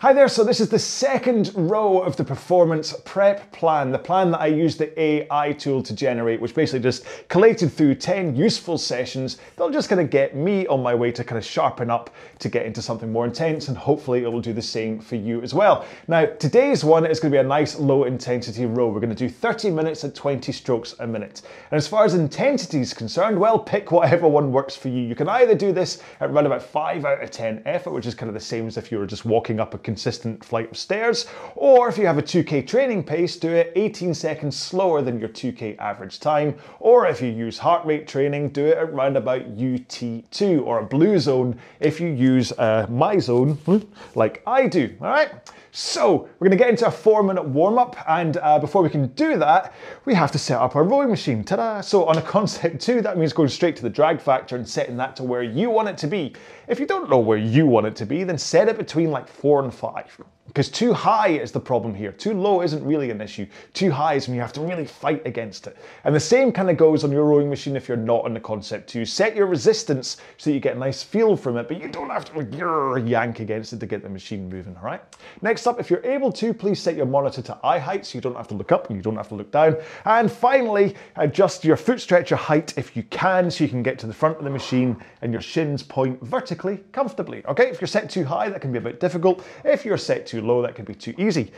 Hi there, so this is the second row of the performance prep plan, the plan that I used the AI tool to generate, which basically just collated through 10 useful sessions that'll just kind of get me on my way to kind of sharpen up to get into something more intense, and hopefully it will do the same for you as well. Now, today's one is going to be a nice low intensity row. We're going to do 30 minutes at 20 strokes a minute. And as far as intensity is concerned, well, pick whatever one works for you. You can either do this at around about 5 out of 10 effort, which is kind of the same as if you were just walking up a consistent flight of stairs. Or if you have a 2K training pace, do it 18 seconds slower than your 2K average time. Or if you use heart rate training, do it around about UT2 or a blue zone if you use uh, MyZone hmm, like I do. All right. So we're going to get into a four minute warm up and uh, before we can do that, we have to set up our rowing machine. Ta-da! So on a Concept2, that means going straight to the drag factor and setting that to where you want it to be. If you don't know where you want it to be, then set it between like four and five. Because too high is the problem here. Too low isn't really an issue. Too high is when you have to really fight against it. And the same kind of goes on your rowing machine if you're not on the Concept2. Set your resistance so you get a nice feel from it, but you don't have to yank against it to get the machine moving, all right? Next up, if you're able to, please set your monitor to eye height so you don't have to look up and you don't have to look down. And finally, adjust your foot stretcher height if you can so you can get to the front of the machine and your shins point vertically comfortably, okay? If you're set too high, that can be a bit difficult. If you're set too low, that could be too easy.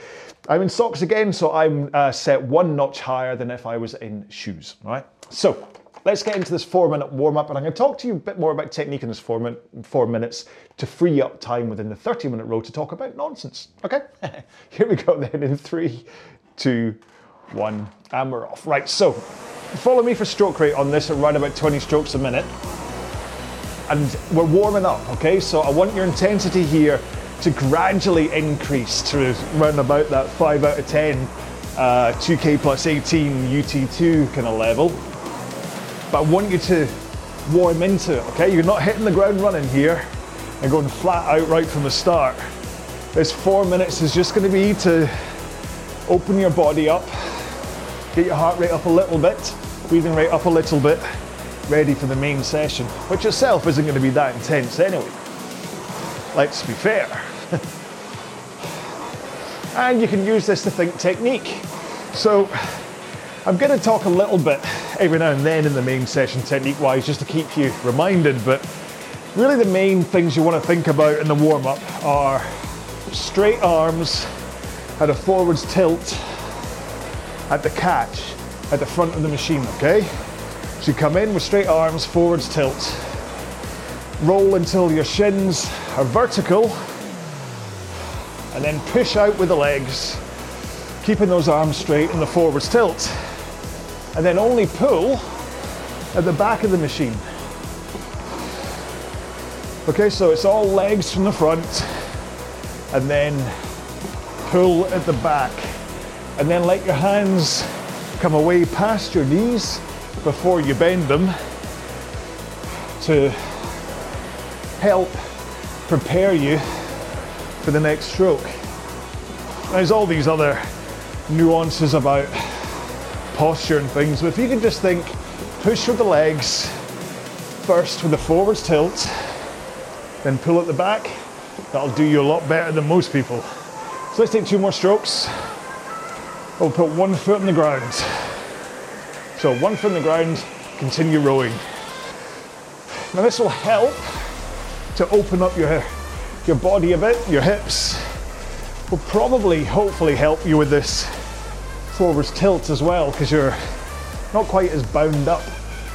I'm in socks again, so I'm uh, set one notch higher than if I was in shoes, all right? So let's get into this four minute warm up and I'm going to talk to you a bit more about technique in this four, min- four minutes to free up time within the 30 minute row to talk about nonsense. Okay, here we go then in three, two, one, and we're off. Right, so follow me for stroke rate on this around about 20 strokes a minute. And we're warming up, okay? So I want your intensity here to gradually increase to around about that 5 out of 10, uh, 2K plus 18 UT2 kind of level. But I want you to warm into it, okay? You're not hitting the ground running here and going flat out right from the start. This four minutes is just going to be to open your body up, get your heart rate up a little bit, breathing rate up a little bit, ready for the main session, which itself isn't going to be that intense anyway. Let's be fair. and you can use this to think technique. So I'm going to talk a little bit every now and then in the main session technique wise just to keep you reminded, but really the main things you want to think about in the warm up are straight arms at a forwards tilt at the catch at the front of the machine, okay? So you come in with straight arms, forwards tilt, roll until your shins are vertical, and then push out with the legs, keeping those arms straight in the forwards tilt. And then only pull at the back of the machine. Okay, so it's all legs from the front, and then pull at the back. And then let your hands come away past your knees before you bend them to help prepare you for the next stroke. There's all these other nuances about posture and things, but if you can just think push with the legs first with the forwards tilt, then pull at the back, that'll do you a lot better than most people. So let's take two more strokes. We'll put one foot on the ground. So one foot on the ground, continue rowing. Now this will help to open up your, your body a bit, your hips. Will probably, hopefully help you with this forwards tilt as well because you're not quite as bound up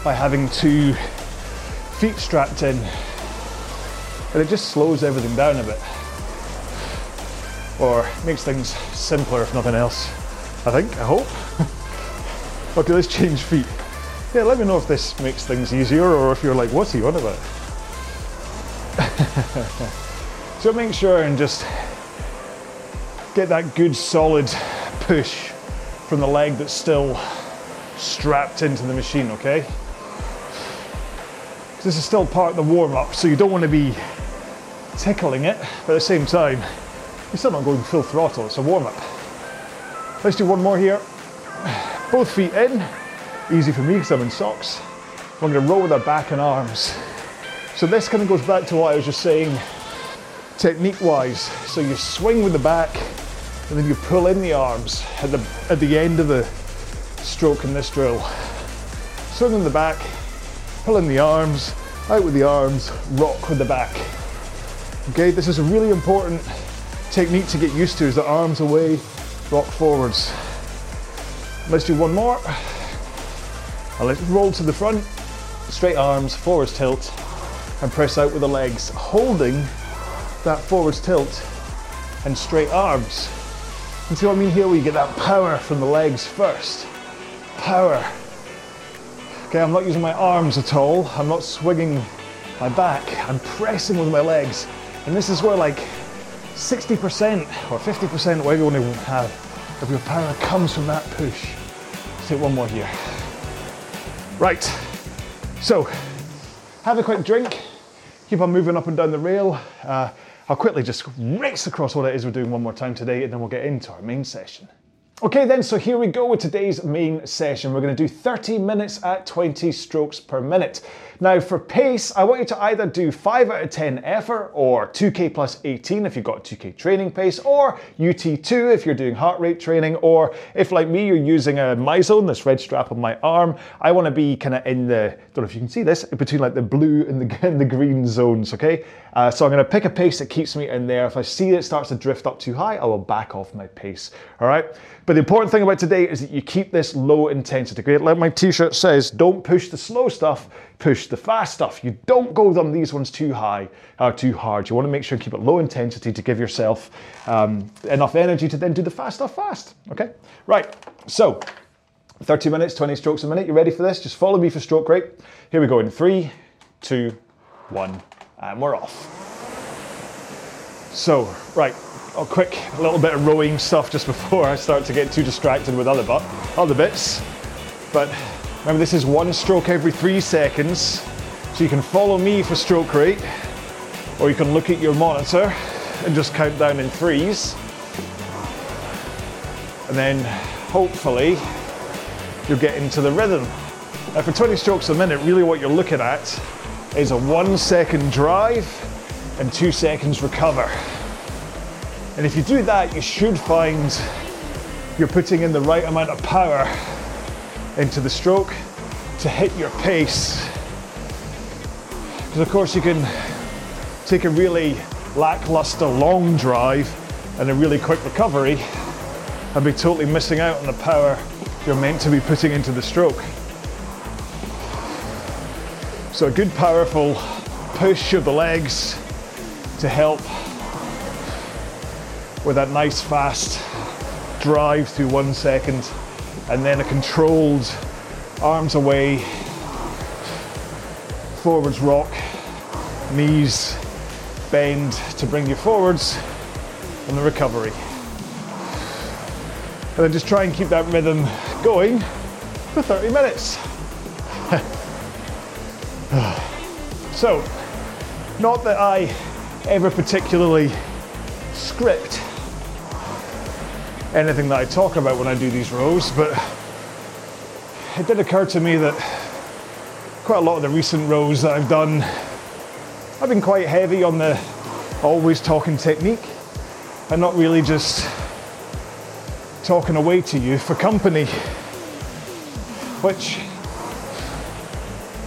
by having two feet strapped in. And it just slows everything down a bit. Or makes things simpler if nothing else. I think, I hope. okay, let's change feet. Yeah, let me know if this makes things easier or if you're like, what's he on about? so make sure and just get that good solid push from the leg that's still strapped into the machine, okay? This is still part of the warm up, so you don't want to be tickling it, but at the same time, you're still not going full throttle, it's a warm up. Let's do one more here. Both feet in, easy for me because I'm in socks. I'm going to roll with our back and arms. So this kind of goes back to what I was just saying technique wise. So you swing with the back and then you pull in the arms at the, at the end of the stroke in this drill. Swing in the back, pull in the arms, out with the arms, rock with the back. Okay, this is a really important technique to get used to is the arms away, rock forwards. Let's do one more. And let's roll to the front, straight arms, forwards tilt, and press out with the legs, holding that forwards tilt and straight arms. You see what I mean here? You get that power from the legs first. Power. Okay, I'm not using my arms at all. I'm not swinging my back. I'm pressing with my legs. And this is where like 60% or 50%, whatever you want to have, of your power comes from that push. Let's take one more here. Right, so have a quick drink, keep on moving up and down the rail. Uh, I'll quickly just race across what it is we're doing one more time today and then we'll get into our main session. Okay then, so here we go with today's main session. We're going to do 30 minutes at 20 strokes per minute. Now for pace, I want you to either do 5 out of 10 effort or 2k plus 18 if you've got 2k training pace or UT2 if you're doing heart rate training or if like me you're using a MyZone, this red strap on my arm, I want to be kind of in the, don't know if you can see this, between like the blue and the, and the green zones, okay? Uh, so I'm going to pick a pace that keeps me in there. If I see it starts to drift up too high, I will back off my pace, all right? But the important thing about today is that you keep this low intensity. Great, like my t-shirt says, don't push the slow stuff, push the fast stuff. You don't go on these ones too high or too hard. You want to make sure you keep it low intensity to give yourself um, enough energy to then do the fast stuff fast. Okay, right. So 30 minutes, 20 strokes a minute. You ready for this? Just follow me for stroke rate. Here we go in three, two, one, and we're off. So, right, a quick little bit of rowing stuff just before I start to get too distracted with other, but, other bits. But remember, this is one stroke every three seconds. So you can follow me for stroke rate, or you can look at your monitor and just count down in threes. And then hopefully you'll get into the rhythm. Now for 20 strokes a minute, really what you're looking at is a one second drive and two seconds recover. And if you do that, you should find you're putting in the right amount of power into the stroke to hit your pace. Because of course you can take a really lackluster long drive and a really quick recovery and be totally missing out on the power you're meant to be putting into the stroke. So a good powerful push of the legs to help with that nice fast drive through one second and then a controlled arms away forwards rock knees bend to bring you forwards and the recovery. And then just try and keep that rhythm going for 30 minutes. So not that I ever particularly script anything that I talk about when I do these rows, but it did occur to me that quite a lot of the recent rows that I've done, I've been quite heavy on the always talking technique and not really just talking away to you for company, which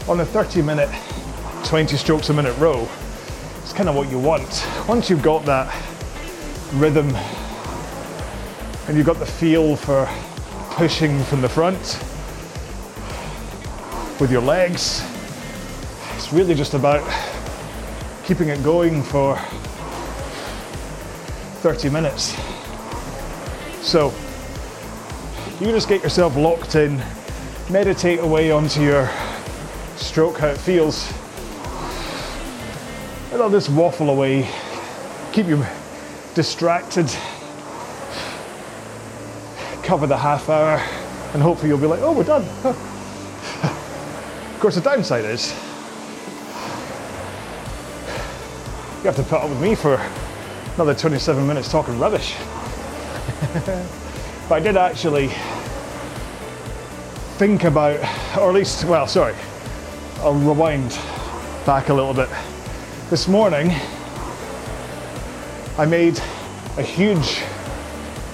on a 30 minute, 20 strokes a minute row, it's kind of what you want. Once you've got that rhythm and you've got the feel for pushing from the front with your legs. It's really just about keeping it going for 30 minutes. So you just get yourself locked in, meditate away onto your stroke, how it feels, and I'll just waffle away, keep you distracted cover the half hour, and hopefully you'll be like, oh, we're done. of course, the downside is you have to put up with me for another 27 minutes talking rubbish. but I did actually think about, or at least, well, sorry, I'll rewind back a little bit. This morning, I made a huge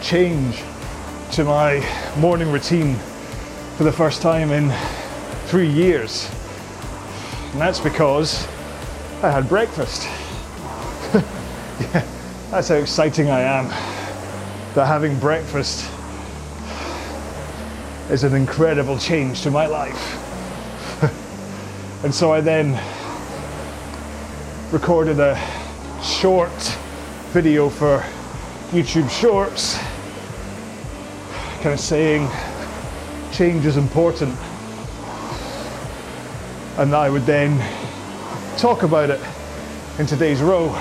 change to my morning routine for the first time in three years. And that's because I had breakfast. yeah, that's how exciting I am. That having breakfast is an incredible change to my life. and so I then recorded a short video for YouTube Shorts, kind of saying change is important. And I would then talk about it in today's row.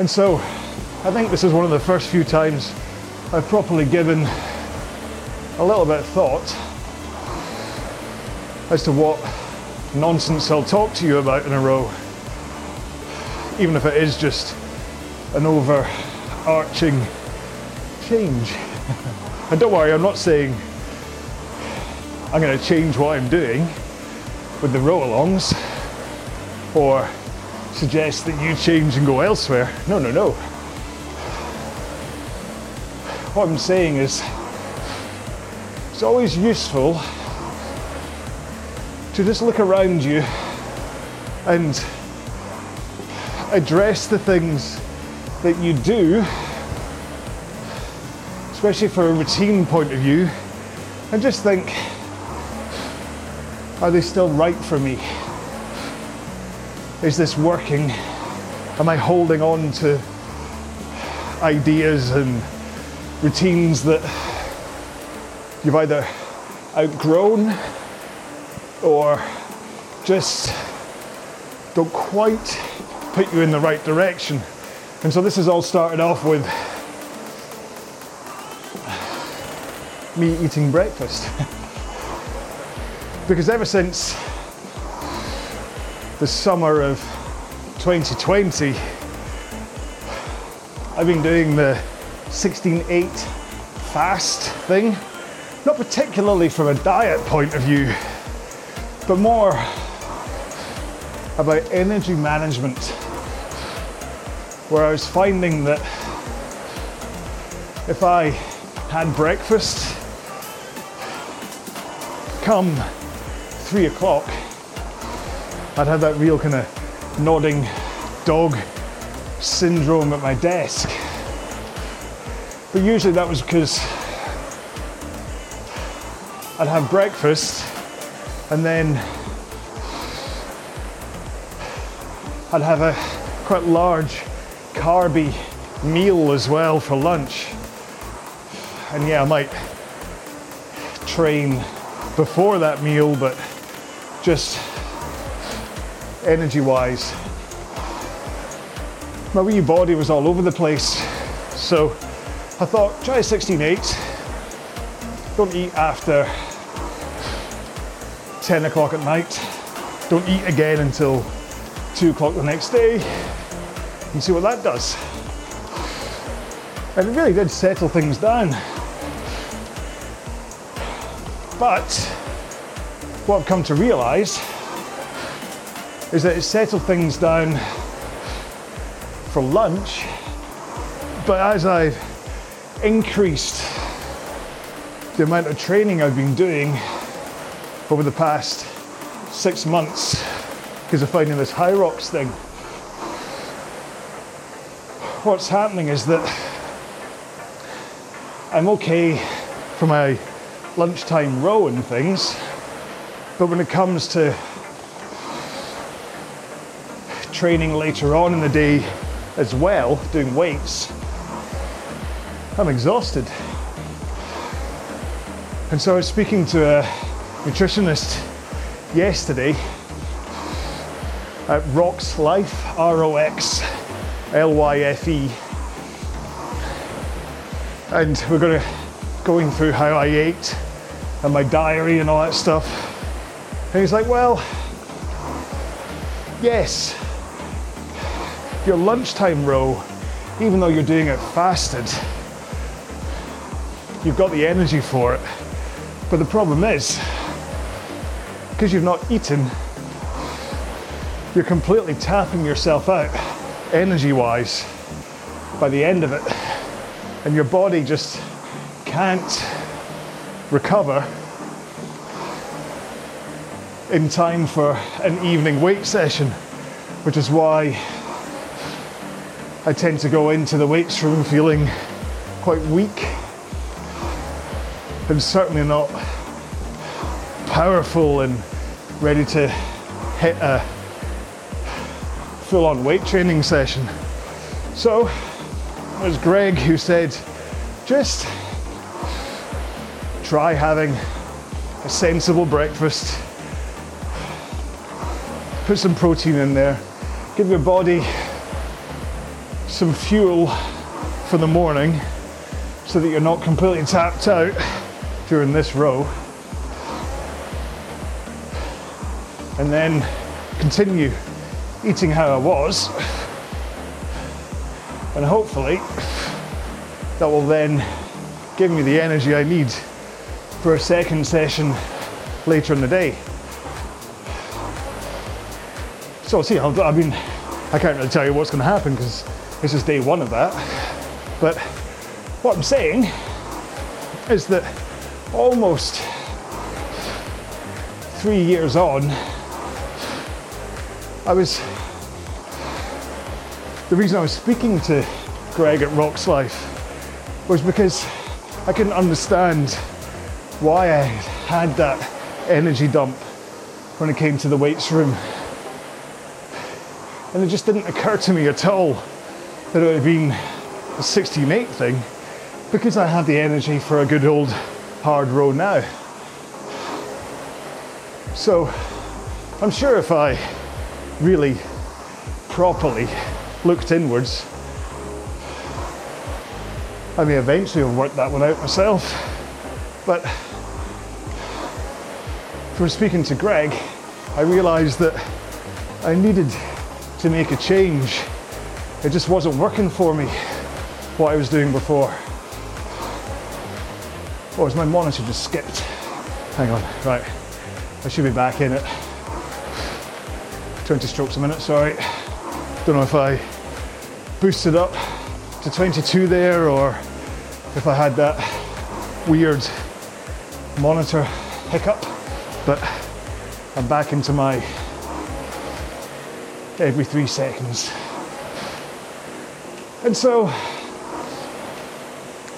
And so I think this is one of the first few times I've properly given a little bit of thought as to what nonsense I'll talk to you about in a row, even if it is just an overarching change. and don't worry, I'm not saying I'm going to change what I'm doing with the row alongs or suggest that you change and go elsewhere. No, no, no. What I'm saying is it's always useful to just look around you and address the things that you do, especially for a routine point of view, and just think, are they still right for me? Is this working? Am I holding on to ideas and routines that you've either outgrown or just don't quite put you in the right direction. And so this has all started off with me eating breakfast. because ever since the summer of 2020, I've been doing the 16-8 fast thing, not particularly from a diet point of view, but more about energy management, where I was finding that if I had breakfast, come three o'clock, I'd have that real kind of nodding dog syndrome at my desk. But usually that was because I'd have breakfast and then I'd have a quite large carby meal as well for lunch. And yeah, I might train before that meal, but just energy wise, my wee body was all over the place. So I thought, try 16.8. Don't eat after 10 o'clock at night. Don't eat again until 2 o'clock the next day and see what that does. And it really did settle things down. But what I've come to realise is that it settled things down for lunch, but as I've increased the amount of training I've been doing over the past six months because of finding this Hyrox thing. What's happening is that I'm okay for my lunchtime row and things, but when it comes to training later on in the day as well, doing weights, I'm exhausted. And so I was speaking to a nutritionist yesterday at RoxLyfe, R O X L Y F E. And we're going to going through how I ate and my diary and all that stuff. And he's like, well, yes, your lunchtime row, even though you're doing it fasted, you've got the energy for it. But the problem is, because you've not eaten, you're completely tapping yourself out energy wise by the end of it, and your body just can't recover in time for an evening weight session, which is why I tend to go into the weights room feeling quite weak and certainly not powerful and ready to hit a full on weight training session. So it was Greg who said, just try having a sensible breakfast, put some protein in there, give your body some fuel for the morning so that you're not completely tapped out during this row. And then continue eating how I was. And hopefully that will then give me the energy I need for a second session later in the day. So see, I'll, I mean, I can't really tell you what's going to happen because this is day one of that. But what I'm saying is that almost three years on, I was. The reason I was speaking to Greg at RoxLyfe was because I couldn't understand why I had that energy dump when it came to the weights room. And it just didn't occur to me at all that it would have been a 16-8 thing because I had the energy for a good old hard row now. So I'm sure if I really properly looked inwards, I may eventually have worked that one out myself. But from speaking to Greg, I realised that I needed to make a change. It just wasn't working for me what I was doing before. Oh, is my monitor just skipped? Hang on, right. I should be back in it. 20 strokes a minute, sorry. Don't know if I boosted up to 22 there or if I had that weird monitor hiccup, but I'm back into my every three seconds. And so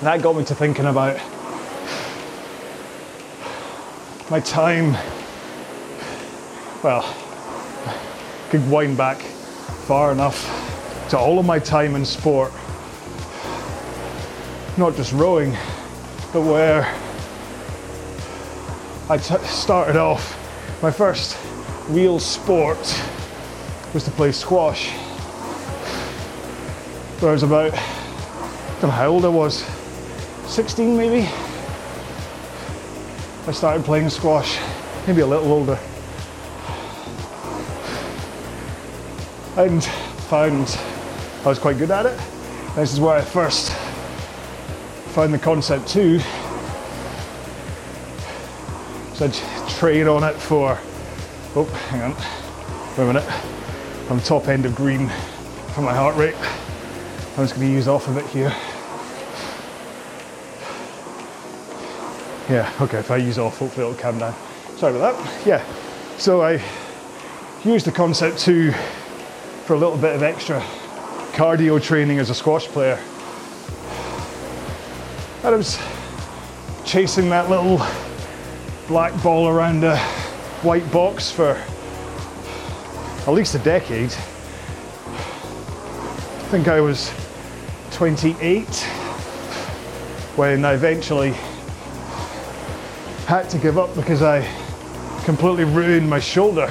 that got me to thinking about my time. Well, could wind back far enough to all of my time in sport, not just rowing, but where I t- started off, my first real sport was to play squash. Where I was about, I don't know how old I was, 16 maybe. I started playing squash, maybe a little older. And found I was quite good at it. This is where I first found the Concept2 so I train on it for, oh, hang on, wait a minute, the top end of green for my heart rate. I'm just going to use off of it here. Yeah, okay, if I use off, hopefully it'll calm down. Sorry about that. Yeah, so I used the Concept2 for a little bit of extra cardio training as a squash player. And I was chasing that little black ball around a white box for at least a decade. I think I was 28 when I eventually had to give up because I completely ruined my shoulder.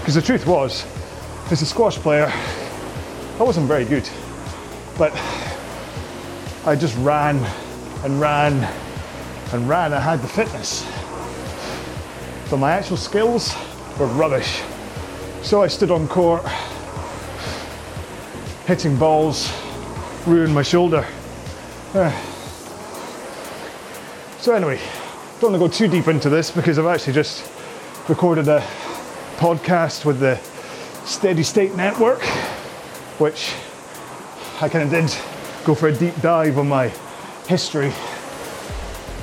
Because the truth was, as a squash player, I wasn't very good. But I just ran and ran and ran, I had the fitness. But my actual skills were rubbish. So I stood on court, hitting balls, ruined my shoulder. Uh. So anyway, don't want to go too deep into this because I've actually just recorded a podcast with the steady state network, which I kind of did go for a deep dive on my history.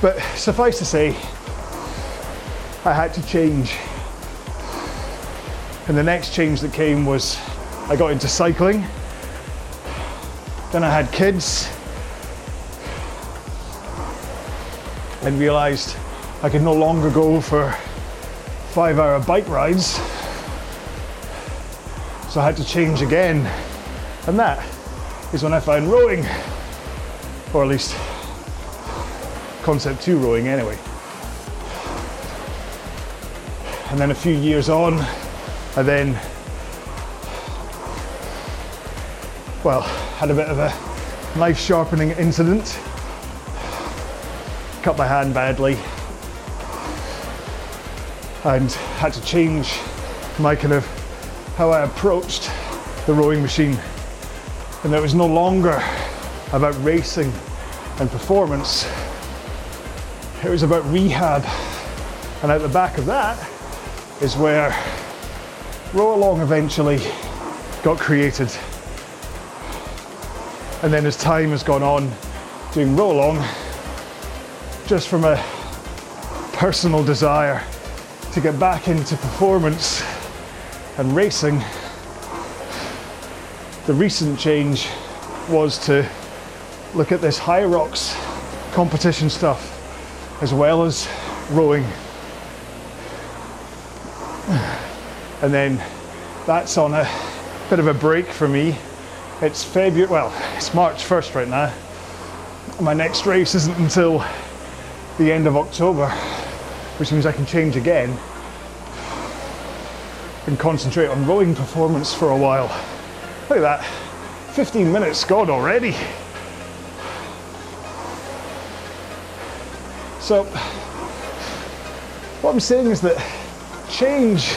But suffice to say, I had to change. And the next change that came was I got into cycling. Then I had kids and realized I could no longer go for five hour bike rides. So I had to change again. And that is when I found rowing, or at least Concept2 rowing anyway. And then a few years on, I then, well, had a bit of a knife sharpening incident cut my hand badly and had to change my kind of how I approached the rowing machine. And it was no longer about racing and performance, it was about rehab. And at the back of that is where Row Along eventually got created. And then as time has gone on, doing Row Along just from a personal desire to get back into performance and racing. The recent change was to look at this Hyrox competition stuff as well as rowing. And then that's on a bit of a break for me. It's February, well, it's March 1st right now. My next race isn't until the end of October, which means I can change again and concentrate on rowing performance for a while. Look at that, 15 minutes gone already. So, what I'm saying is that change,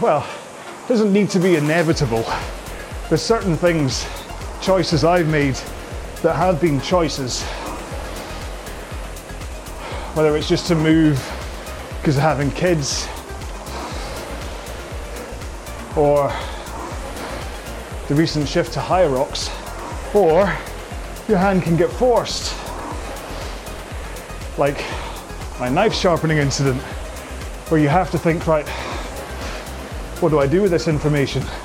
well, doesn't need to be inevitable. There's certain things, choices I've made that have been choices whether it's just to move because of having kids or the recent shift to Hyrox, or your hand can get forced. Like my knife sharpening incident, where you have to think, right, what do I do with this information?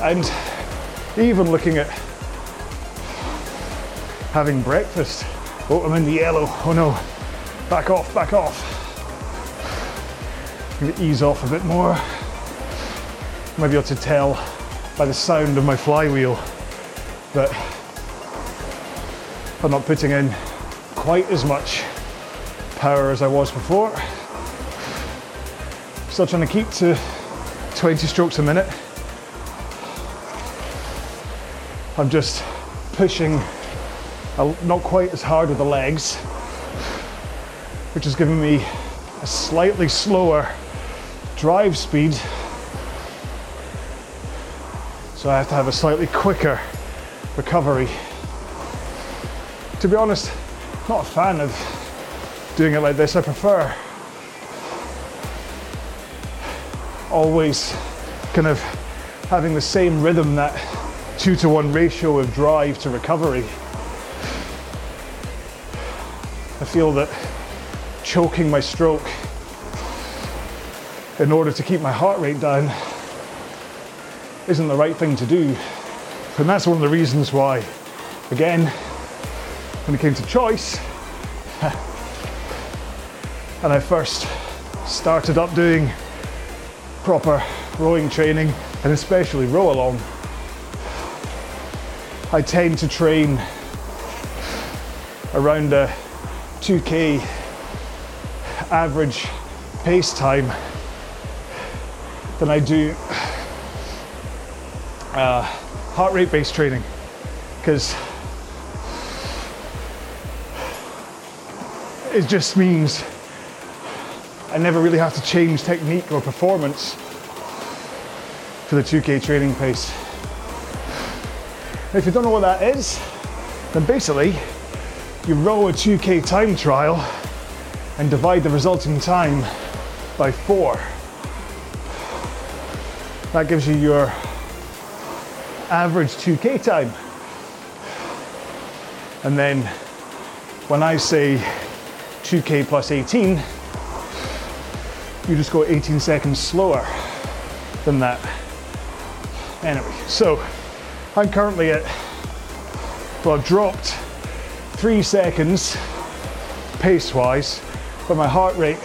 and even looking at having breakfast. Oh, I'm in the yellow. Oh no. Back off, back off. Gonna ease off a bit more. Maybe able to tell by the sound of my flywheel that I'm not putting in quite as much power as I was before. Still trying to keep to 20 strokes a minute. I'm just pushing not quite as hard with the legs, which is giving me a slightly slower drive speed. So I have to have a slightly quicker recovery. To be honest, not a fan of doing it like this. I prefer always kind of having the same rhythm, that two to one ratio of drive to recovery. I feel that choking my stroke in order to keep my heart rate down isn't the right thing to do. And that's one of the reasons why, again, when it came to choice, and I first started up doing proper rowing training and especially row along, I tend to train around a 2k average pace time than I do uh, heart rate based training because it just means I never really have to change technique or performance for the 2k training pace. If you don't know what that is, then basically you row a 2k time trial and divide the resulting time by four. That gives you your average 2K time. And then when I say 2K plus 18, you just go 18 seconds slower than that. Anyway, so I'm currently at, well, I've dropped three seconds pace wise, but my heart rate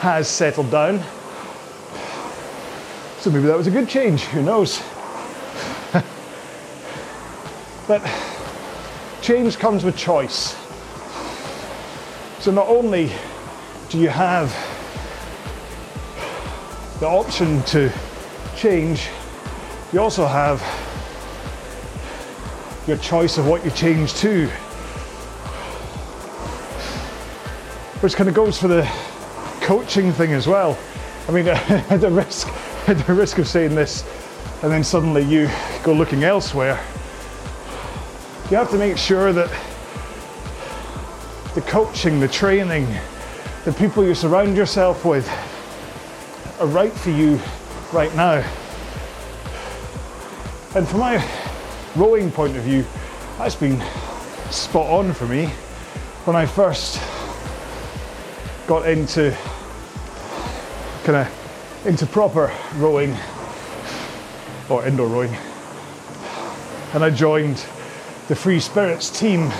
has settled down. So maybe that was a good change, who knows? but change comes with choice. So not only do you have the option to change, you also have your choice of what you change to. Which kind of goes for the coaching thing as well. I mean, at the risk, at the risk of saying this, and then suddenly you go looking elsewhere, you have to make sure that the coaching, the training, the people you surround yourself with are right for you right now. And from my rowing point of view, that's been spot on for me. When I first got into kind of into proper rowing or indoor rowing, and I joined the Free Spirits team.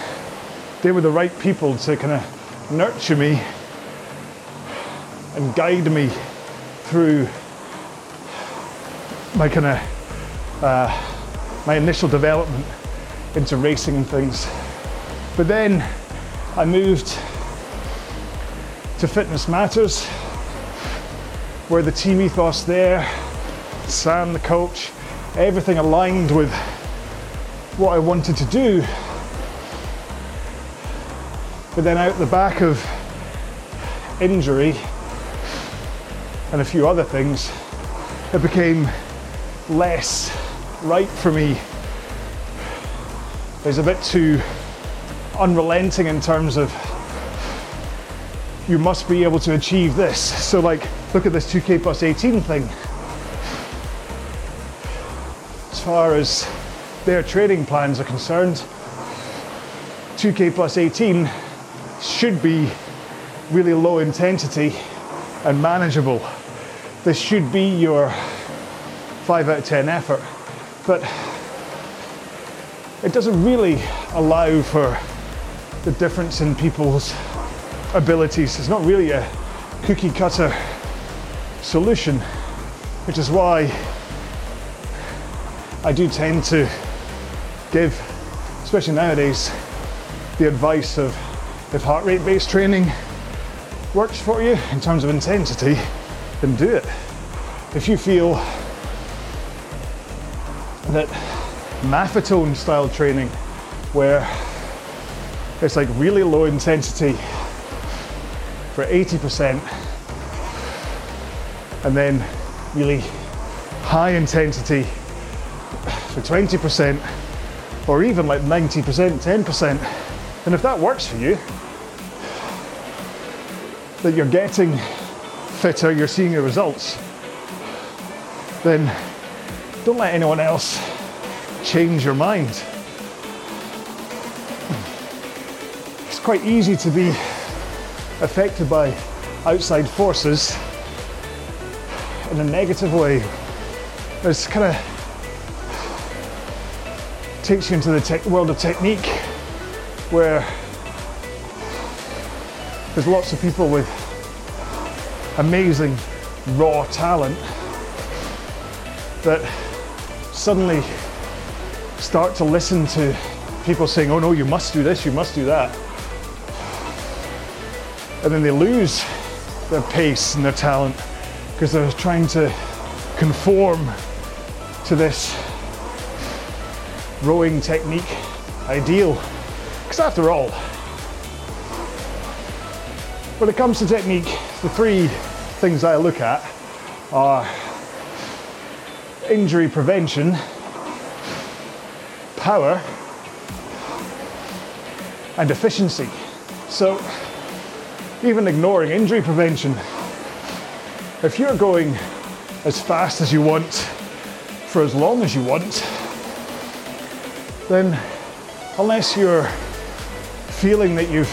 They were the right people to kind of nurture me and guide me through my kind of uh, my initial development into racing and things. But then I moved to Fitness Matters, where the team ethos there, Sam the coach, everything aligned with what I wanted to do. But then out the back of injury and a few other things, it became less right for me. It was a bit too unrelenting in terms of you must be able to achieve this. So, like, look at this 2K plus 18 thing. As far as their trading plans are concerned, 2K plus 18 should be really low intensity and manageable. This should be your 5 out of 10 effort, but it doesn't really allow for the difference in people's abilities. It's not really a cookie cutter solution, which is why I do tend to give, especially nowadays, the advice of if heart rate based training works for you in terms of intensity, then do it. If you feel that Maffetone style training, where it's like really low intensity for 80% and then really high intensity for 20% or even like 90%, 10%. And if that works for you, that you're getting fitter, you're seeing your results, then don't let anyone else change your mind. It's quite easy to be affected by outside forces in a negative way. It's kind of takes you into the te- world of technique where there's lots of people with amazing raw talent that suddenly start to listen to people saying, oh no, you must do this, you must do that. And then they lose their pace and their talent because they're trying to conform to this rowing technique ideal. Because after all, when it comes to technique, the three things I look at are injury prevention, power, and efficiency. So, even ignoring injury prevention, if you're going as fast as you want for as long as you want, then unless you're feeling that you've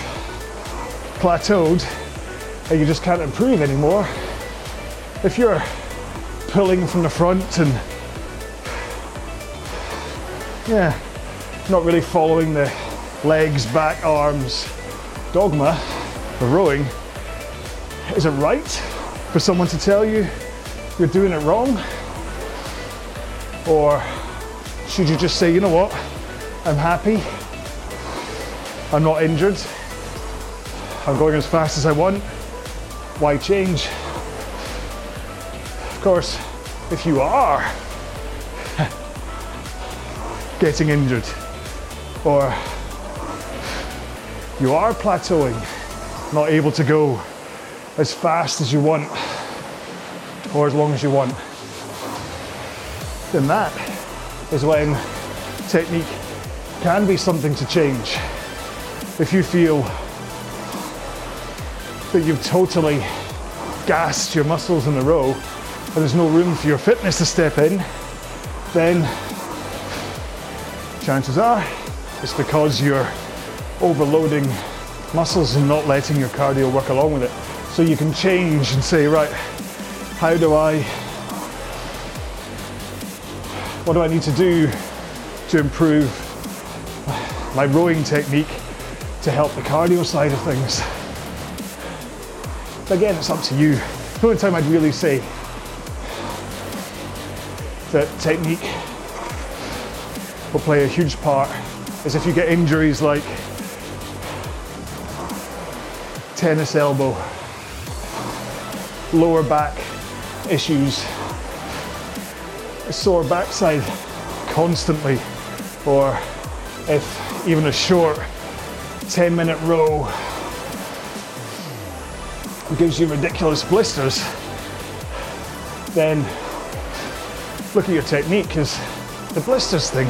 plateaued and you just can't improve anymore, if you're pulling from the front and yeah, not really following the legs, back, arms dogma for rowing, is it right for someone to tell you you're doing it wrong? Or should you just say, you know what, I'm happy, I'm not injured, I'm going as fast as I want, why change? Of course, if you are getting injured or you are plateauing, not able to go as fast as you want or as long as you want, then that is when technique can be something to change. If you feel that you've totally gassed your muscles in a row and there's no room for your fitness to step in, then chances are it's because you're overloading muscles and not letting your cardio work along with it. So you can change and say, right, how do I, what do I need to do to improve my rowing technique to help the cardio side of things? Again, it's up to you. The only time I'd really say that technique will play a huge part is if you get injuries like tennis elbow, lower back issues, a sore backside constantly, or if even a short 10 minute row gives you ridiculous blisters, then look at your technique because the blisters thing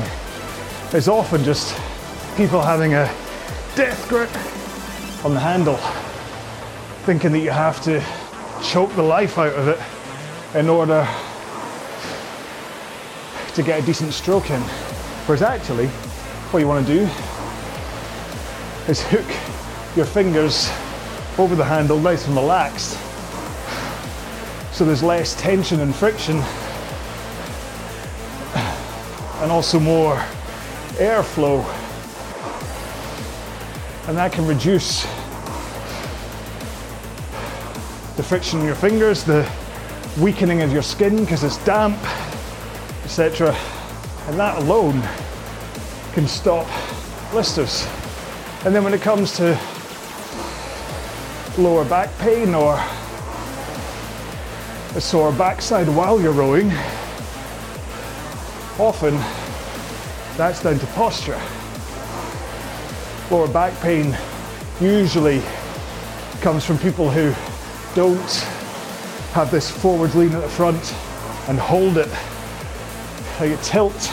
is often just people having a death grip on the handle, thinking that you have to choke the life out of it in order to get a decent stroke in. Whereas actually, what you want to do is hook your fingers over the handle nice and relaxed so there's less tension and friction and also more airflow and that can reduce the friction in your fingers, the weakening of your skin because it's damp, etc. And that alone can stop blisters. And then when it comes to lower back pain or a sore backside while you're rowing, often that's down to posture. Lower back pain usually comes from people who don't have this forward lean at the front and hold it. Like you tilt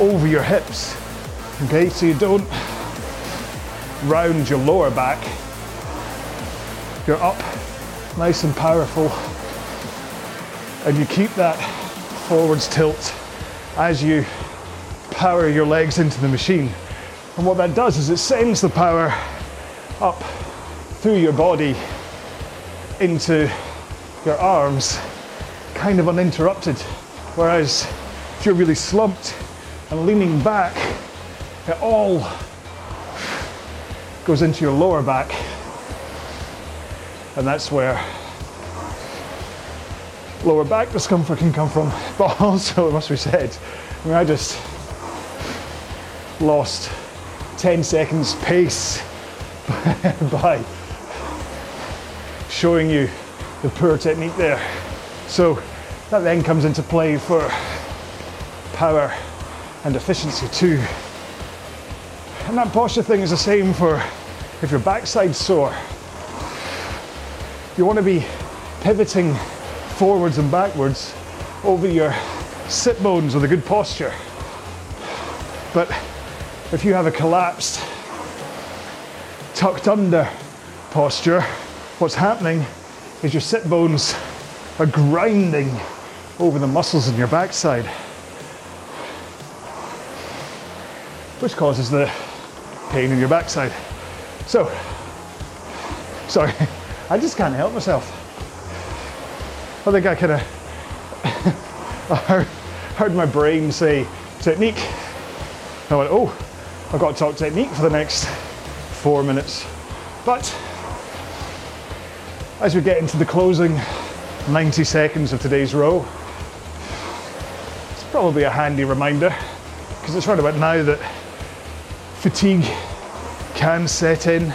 over your hips. Okay, so you don't round your lower back. You're up nice and powerful. And you keep that forwards tilt as you power your legs into the machine. And what that does is it sends the power up through your body into your arms kind of uninterrupted. Whereas if you're really slumped and leaning back, it all goes into your lower back. And that's where lower back discomfort can come from. But also, it must be said, I mean, I just lost 10 seconds pace by showing you the poor technique there. So that then comes into play for power and efficiency too. And that posture thing is the same for if your backside's sore. You want to be pivoting forwards and backwards over your sit bones with a good posture. But if you have a collapsed, tucked under posture, what's happening is your sit bones are grinding over the muscles in your backside, which causes the pain in your backside. So, sorry, I just can't help myself. I think I kind of heard, my brain say technique. I went, oh, I've got to talk technique for the next four minutes. But as we get into the closing 90 seconds of today's row, it's probably a handy reminder because it's right about now that fatigue can set in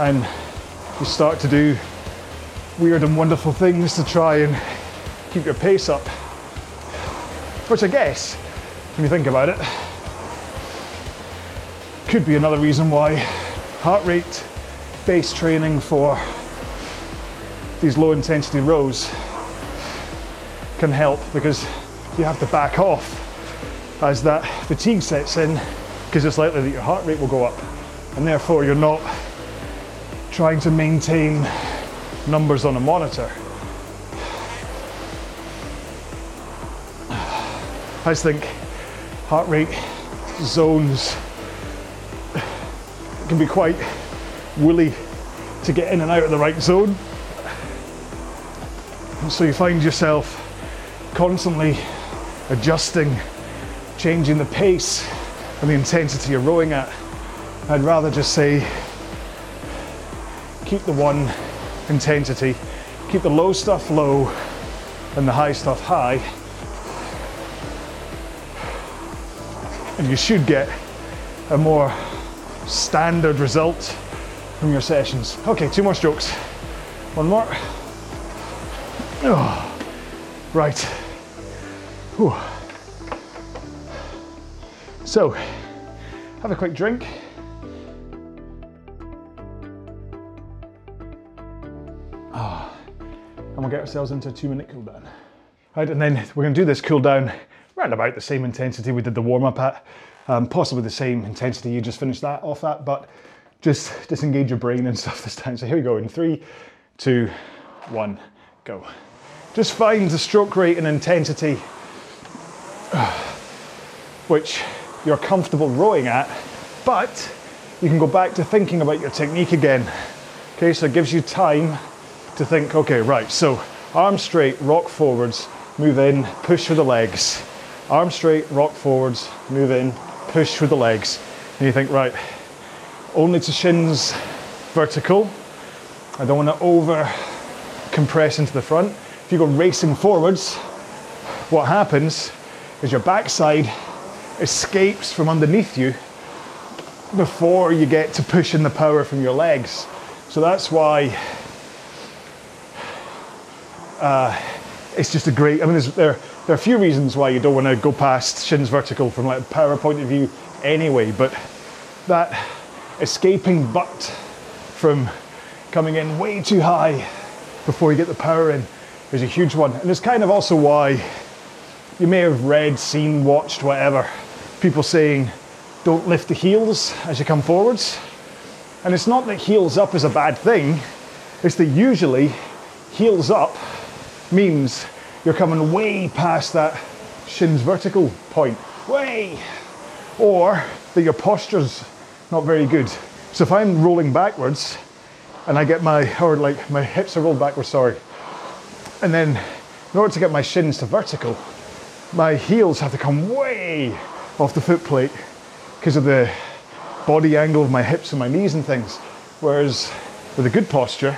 and you start to do weird and wonderful things to try and keep your pace up. Which I guess, when you think about it, could be another reason why heart rate based training for these low intensity rows can help because you have to back off as that fatigue sets in because it's likely that your heart rate will go up and therefore you're not trying to maintain numbers on a monitor. I just think heart rate zones can be quite woolly to get in and out of the right zone. So you find yourself constantly adjusting, changing the pace and the intensity you're rowing at. I'd rather just say keep the one intensity, keep the low stuff low and the high stuff high. And you should get a more standard result from your sessions. Okay, two more strokes. One more. Oh, right. Whew. So, have a quick drink. Oh, and we'll get ourselves into a two minute cool down. Right, and then we're going to do this cool down around about the same intensity we did the warm up at, um, possibly the same intensity you just finished that off at, but just disengage your brain and stuff this time. So here we go in three, two, one, go. Just find the stroke rate and intensity which you're comfortable rowing at, but you can go back to thinking about your technique again. Okay, so it gives you time to think, okay, right, so arm straight, rock forwards, move in, push through the legs. Arm straight, rock forwards, move in, push through the legs. And you think, right, only to shins vertical. I don't want to over compress into the front. If you go racing forwards, what happens is your backside escapes from underneath you before you get to pushing the power from your legs. So that's why uh, it's just a great. I mean, there there are a few reasons why you don't want to go past shins vertical from like a power point of view, anyway. But that escaping butt from coming in way too high before you get the power in is a huge one, and it's kind of also why you may have read, seen, watched, whatever, people saying don't lift the heels as you come forwards. And it's not that heels up is a bad thing, it's that usually heels up means you're coming way past that shins vertical point, way, or that your posture's not very good. So if I'm rolling backwards and I get my, or like my hips are rolled backwards, sorry, and then in order to get my shins to vertical, my heels have to come way off the foot plate because of the body angle of my hips and my knees and things. Whereas with a good posture,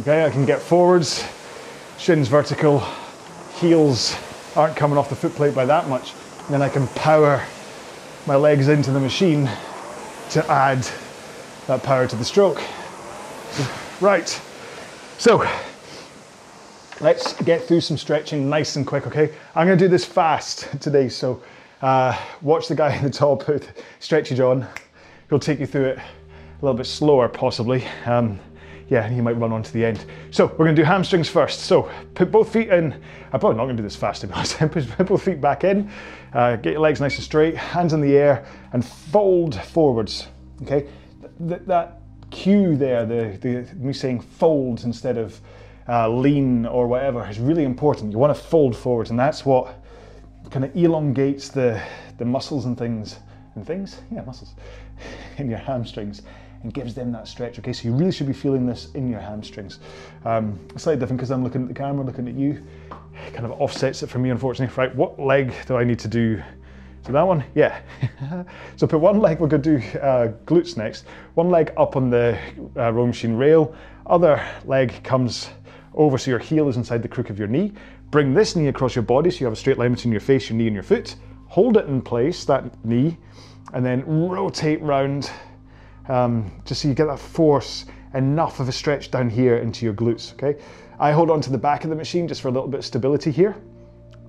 okay, I can get forwards, shins vertical, heels aren't coming off the foot plate by that much. And then I can power my legs into the machine to add that power to the stroke. Right, so let's get through some stretching nice and quick, okay? I'm gonna do this fast today, so uh, watch the guy in the top with Stretchy John. He'll take you through it a little bit slower, possibly. Um, yeah, he might run on to the end. So we're gonna do hamstrings first. So put both feet in. I'm probably not gonna do this fast to be honest. put both feet back in. Uh, get your legs nice and straight, hands in the air, and fold forwards. Okay, Th- that cue there, the, the me saying folds instead of uh, lean or whatever is really important. You want to fold forwards, and that's what kind of elongates the, the muscles and things, and things, yeah, muscles, in your hamstrings and gives them that stretch. Okay, so you really should be feeling this in your hamstrings. Um, slightly different because I'm looking at the camera, looking at you, kind of offsets it for me, unfortunately. Right, what leg do I need to do? So that one, yeah. so put one leg, we're to do uh, glutes next. One leg up on the uh, row machine rail, other leg comes over so your heel is inside the crook of your knee. Bring this knee across your body so you have a straight line between your face, your knee, and your foot. Hold it in place, that knee, and then rotate round um, just so you get that force enough of a stretch down here into your glutes, okay? I hold on to the back of the machine just for a little bit of stability here.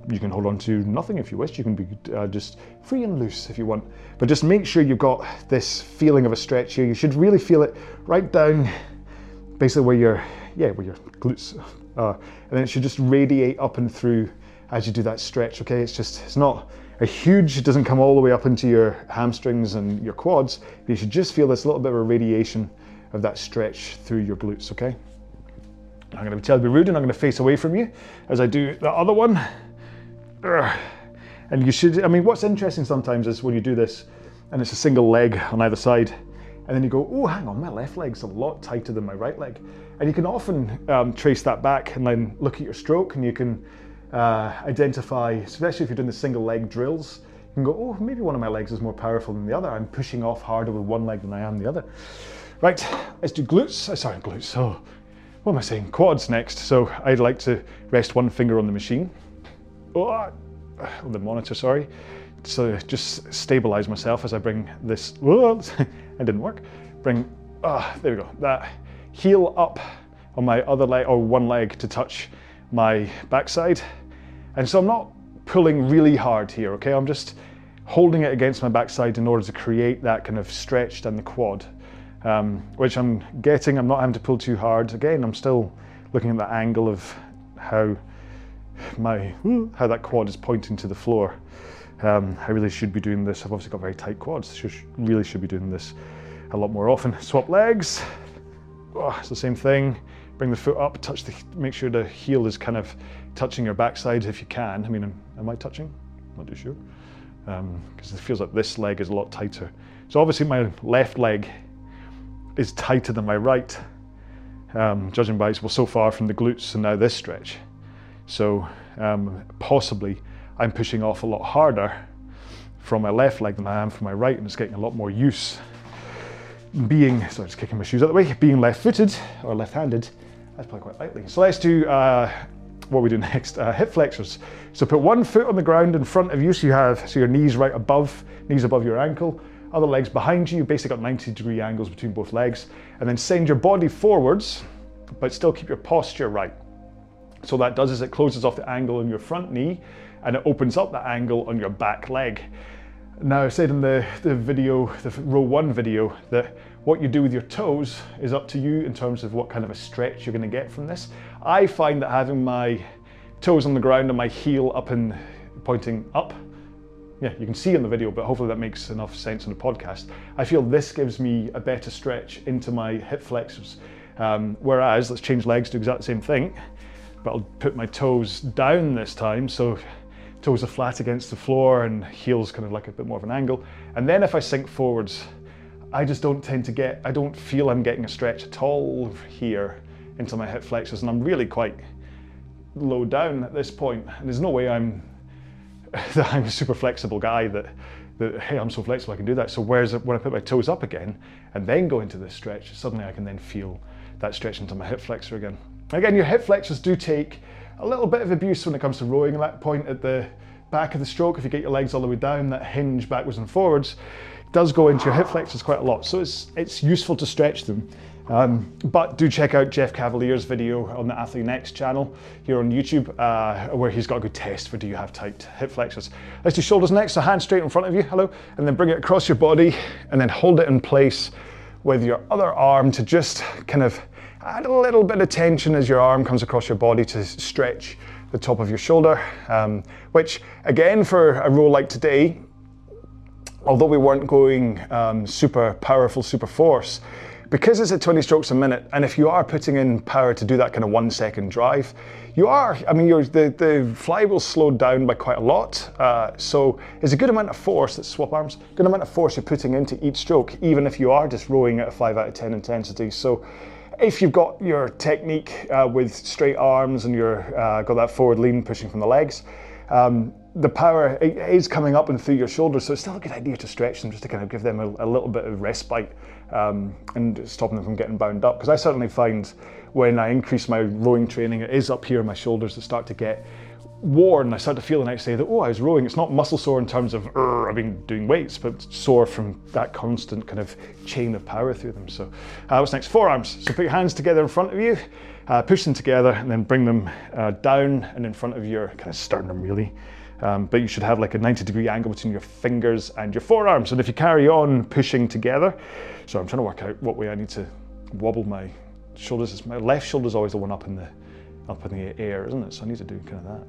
You can hold on to nothing if you wish. You can be uh, just free and loose if you want. But just make sure you've got this feeling of a stretch here. You should really feel it right down, basically where your, yeah, where your glutes are. And then it should just radiate up and through as you do that stretch, okay? It's just, it's not, a huge, doesn't come all the way up into your hamstrings and your quads, but you should just feel this little bit of a radiation of that stretch through your glutes, okay? I'm gonna be rude and I'm gonna face away from you as I do the other one. And you should, I mean, what's interesting sometimes is when you do this and it's a single leg on either side, and then you go, oh, hang on, my left leg's a lot tighter than my right leg. And you can often um, trace that back and then look at your stroke and you can uh, identify, especially if you're doing the single leg drills, you can go, oh, maybe one of my legs is more powerful than the other. I'm pushing off harder with one leg than I am the other. Right, let's do glutes. Uh, sorry, glutes. Oh, what am I saying? Quads next. So I'd like to rest one finger on the machine, oh, on the monitor, sorry. So just stabilize myself as I bring this, oh, it didn't work. Bring, ah, oh, there we go. That heel up on my other leg, or one leg to touch my backside. And so I'm not pulling really hard here, okay? I'm just holding it against my backside in order to create that kind of stretch down the quad, um, which I'm getting. I'm not having to pull too hard. Again, I'm still looking at the angle of how my how that quad is pointing to the floor. Um, I really should be doing this. I've obviously got very tight quads. Should, really should be doing this a lot more often. Swap legs. Oh, it's the same thing bring the foot up, touch the, make sure the heel is kind of touching your backside if you can. I mean, am, am I touching? Not too sure. Because um, it feels like this leg is a lot tighter. So obviously my left leg is tighter than my right, um, judging by, well, so far from the glutes and now this stretch. So um, possibly I'm pushing off a lot harder from my left leg than I am from my right, and it's getting a lot more use being, sorry, just kicking my shoes out of the way, being left footed or left handed that's probably quite likely. So let's do uh, what we do next, uh, hip flexors. So put one foot on the ground in front of you, so you have so your knees right above, knees above your ankle, other legs behind you, you basically got 90 degree angles between both legs, and then send your body forwards, but still keep your posture right. So that does is it closes off the angle on your front knee, and it opens up the angle on your back leg. Now I said in the, the video, the row one video, that what you do with your toes is up to you in terms of what kind of a stretch you're gonna get from this. I find that having my toes on the ground and my heel up and pointing up, yeah, you can see in the video, but hopefully that makes enough sense in the podcast. I feel this gives me a better stretch into my hip flexors. Um, whereas, let's change legs the exact same thing, but I'll put my toes down this time. So toes are flat against the floor and heels kind of like a bit more of an angle. And then if I sink forwards, I just don't tend to get, I don't feel I'm getting a stretch at all here into my hip flexors and I'm really quite low down at this point. And there's no way I'm, that I'm a super flexible guy that, that, hey, I'm so flexible, I can do that. So whereas when I put my toes up again and then go into this stretch, suddenly I can then feel that stretch into my hip flexor again. Again, your hip flexors do take a little bit of abuse when it comes to rowing at that point at the back of the stroke. If you get your legs all the way down, that hinge backwards and forwards, does go into your hip flexors quite a lot. So it's, it's useful to stretch them. Um, but do check out Jeff Cavaliere's video on the Athlean-X channel here on YouTube, uh, where he's got a good test for do you have tight hip flexors. Let's do shoulders next, so hands straight in front of you, hello, and then bring it across your body and then hold it in place with your other arm to just kind of add a little bit of tension as your arm comes across your body to stretch the top of your shoulder, um, which again for a row like today, although we weren't going um, super powerful, super force, because it's at 20 strokes a minute, and if you are putting in power to do that kind of one second drive, you are, I mean, the, the flywheel's slowed down by quite a lot. Uh, so it's a good amount of force, let's swap arms, good amount of force you're putting into each stroke, even if you are just rowing at a 5 out of 10 intensity. So if you've got your technique uh, with straight arms and you're uh, got that forward lean pushing from the legs, um, the power is coming up and through your shoulders, so it's still a good idea to stretch them just to kind of give them a, a little bit of respite um, and stopping them from getting bound up. Because I certainly find when I increase my rowing training, it is up here in my shoulders that start to get worn. I start to feel the next day that, oh, I was rowing. It's not muscle sore in terms of, I've been doing weights, but sore from that constant kind of chain of power through them. So, uh, what's next? Forearms. So, put your hands together in front of you, uh, push them together, and then bring them uh, down and in front of your kind of sternum, really. Um, but you should have like a 90 degree angle between your fingers and your forearms. And if you carry on pushing together, so I'm trying to work out what way I need to wobble my shoulders. My left shoulder is always the one up in the up in the air, isn't it? So I need to do kind of that.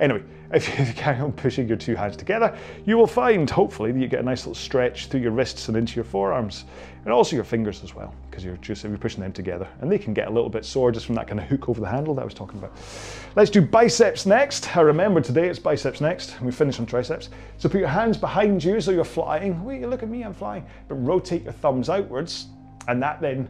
Anyway, if you carry on pushing your two hands together, you will find, hopefully, that you get a nice little stretch through your wrists and into your forearms, and also your fingers as well, because you're just you're pushing them together, and they can get a little bit sore just from that kind of hook over the handle that I was talking about. Let's do biceps next. I remember today it's biceps next, and we finish on triceps. So put your hands behind you so you're flying. Wait, look at me, I'm flying. But rotate your thumbs outwards, and that then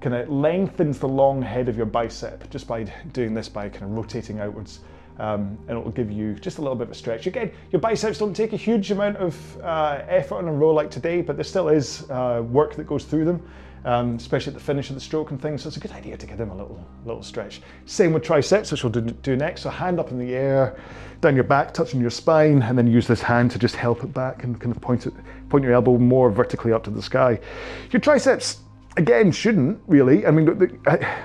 kind of lengthens the long head of your bicep just by doing this by kind of rotating outwards. Um, and it will give you just a little bit of a stretch. Again, your biceps don't take a huge amount of uh, effort on a row like today, but there still is uh, work that goes through them, um, especially at the finish of the stroke and things. So it's a good idea to give them a little little stretch. Same with triceps, which we'll do, do next. So hand up in the air, down your back, touching your spine, and then use this hand to just help it back and kind of point it, point your elbow more vertically up to the sky. Your triceps again shouldn't really. I mean the,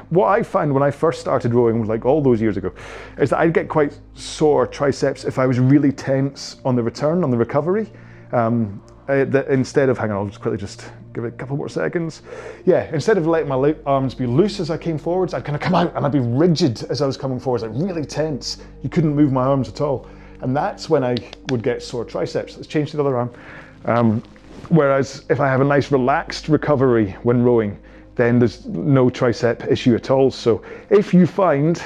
what i found when i first started rowing like all those years ago is that i'd get quite sore triceps if i was really tense on the return on the recovery. Um, uh, that instead of hang on i'll just quickly just give it a couple more seconds. Yeah instead of letting my arms be loose as i came forwards i'd kind of come out and i'd be rigid as i was coming forwards like really tense. You couldn't move my arms at all. And that's when i would get sore triceps. Let's change to the other arm. Um, Whereas if I have a nice relaxed recovery when rowing, then there's no tricep issue at all. So if you find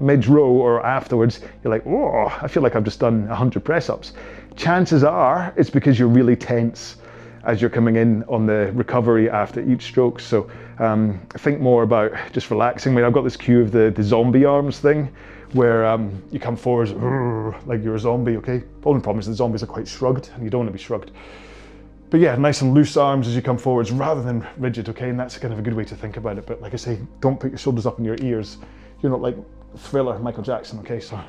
mid row or afterwards, you're like, oh, I feel like I've just done 100 press ups, chances are it's because you're really tense as you're coming in on the recovery after each stroke. So um, think more about just relaxing. I mean, I've got this cue of the, the zombie arms thing where um, you come forward like you're a zombie, okay? Only problem is the zombies are quite shrugged and you don't want to be shrugged. But yeah, nice and loose arms as you come forwards rather than rigid, okay? And that's kind of a good way to think about it. But like I say, don't put your shoulders up in your ears. You're not like thriller Michael Jackson, okay? So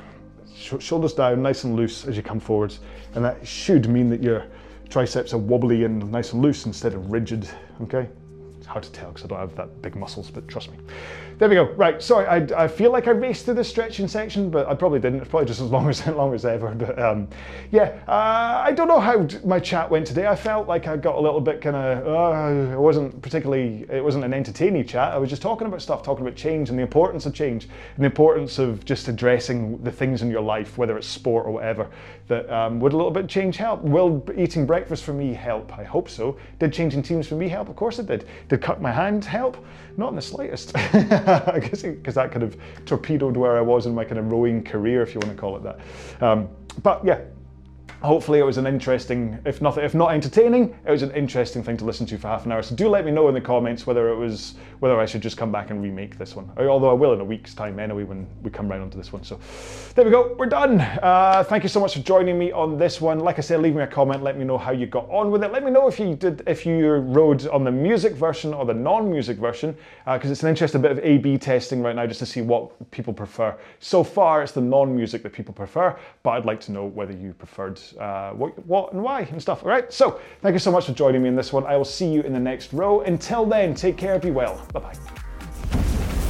sh- shoulders down, nice and loose as you come forwards. And that should mean that your triceps are wobbly and nice and loose instead of rigid, okay? It's hard to tell because I don't have that big muscles, but trust me. There we go. Right, sorry, I, I feel like I raced through the stretching section, but I probably didn't. It's probably just as long as, as long as ever. But um, yeah, uh, I don't know how my chat went today. I felt like I got a little bit kind of, uh, it wasn't particularly, it wasn't an entertaining chat. I was just talking about stuff, talking about change and the importance of change and the importance of just addressing the things in your life, whether it's sport or whatever, that um, would a little bit change help? Will eating breakfast for me help? I hope so. Did changing teams for me help? Of course it did. Did cut my hand help? Not in the slightest. I guess because that kind of torpedoed where I was in my kind of rowing career, if you want to call it that. Um, but yeah, hopefully it was an interesting, if not, if not entertaining, it was an interesting thing to listen to for half an hour. So do let me know in the comments whether it was, whether I should just come back and remake this one. Although I will in a week's time anyway when we come round onto this one. So there we go, we're done. Uh, thank you so much for joining me on this one. Like I said, leave me a comment, let me know how you got on with it. Let me know if you did, if you rowed on the music version or the non-music version, because uh, it's an interesting bit of A-B testing right now just to see what people prefer. So far, it's the non-music that people prefer, but I'd like to know whether you preferred uh, what, what and why and stuff. All right, so thank you so much for joining me in this one. I will see you in the next row. Until then, take care, be well. Bye bye.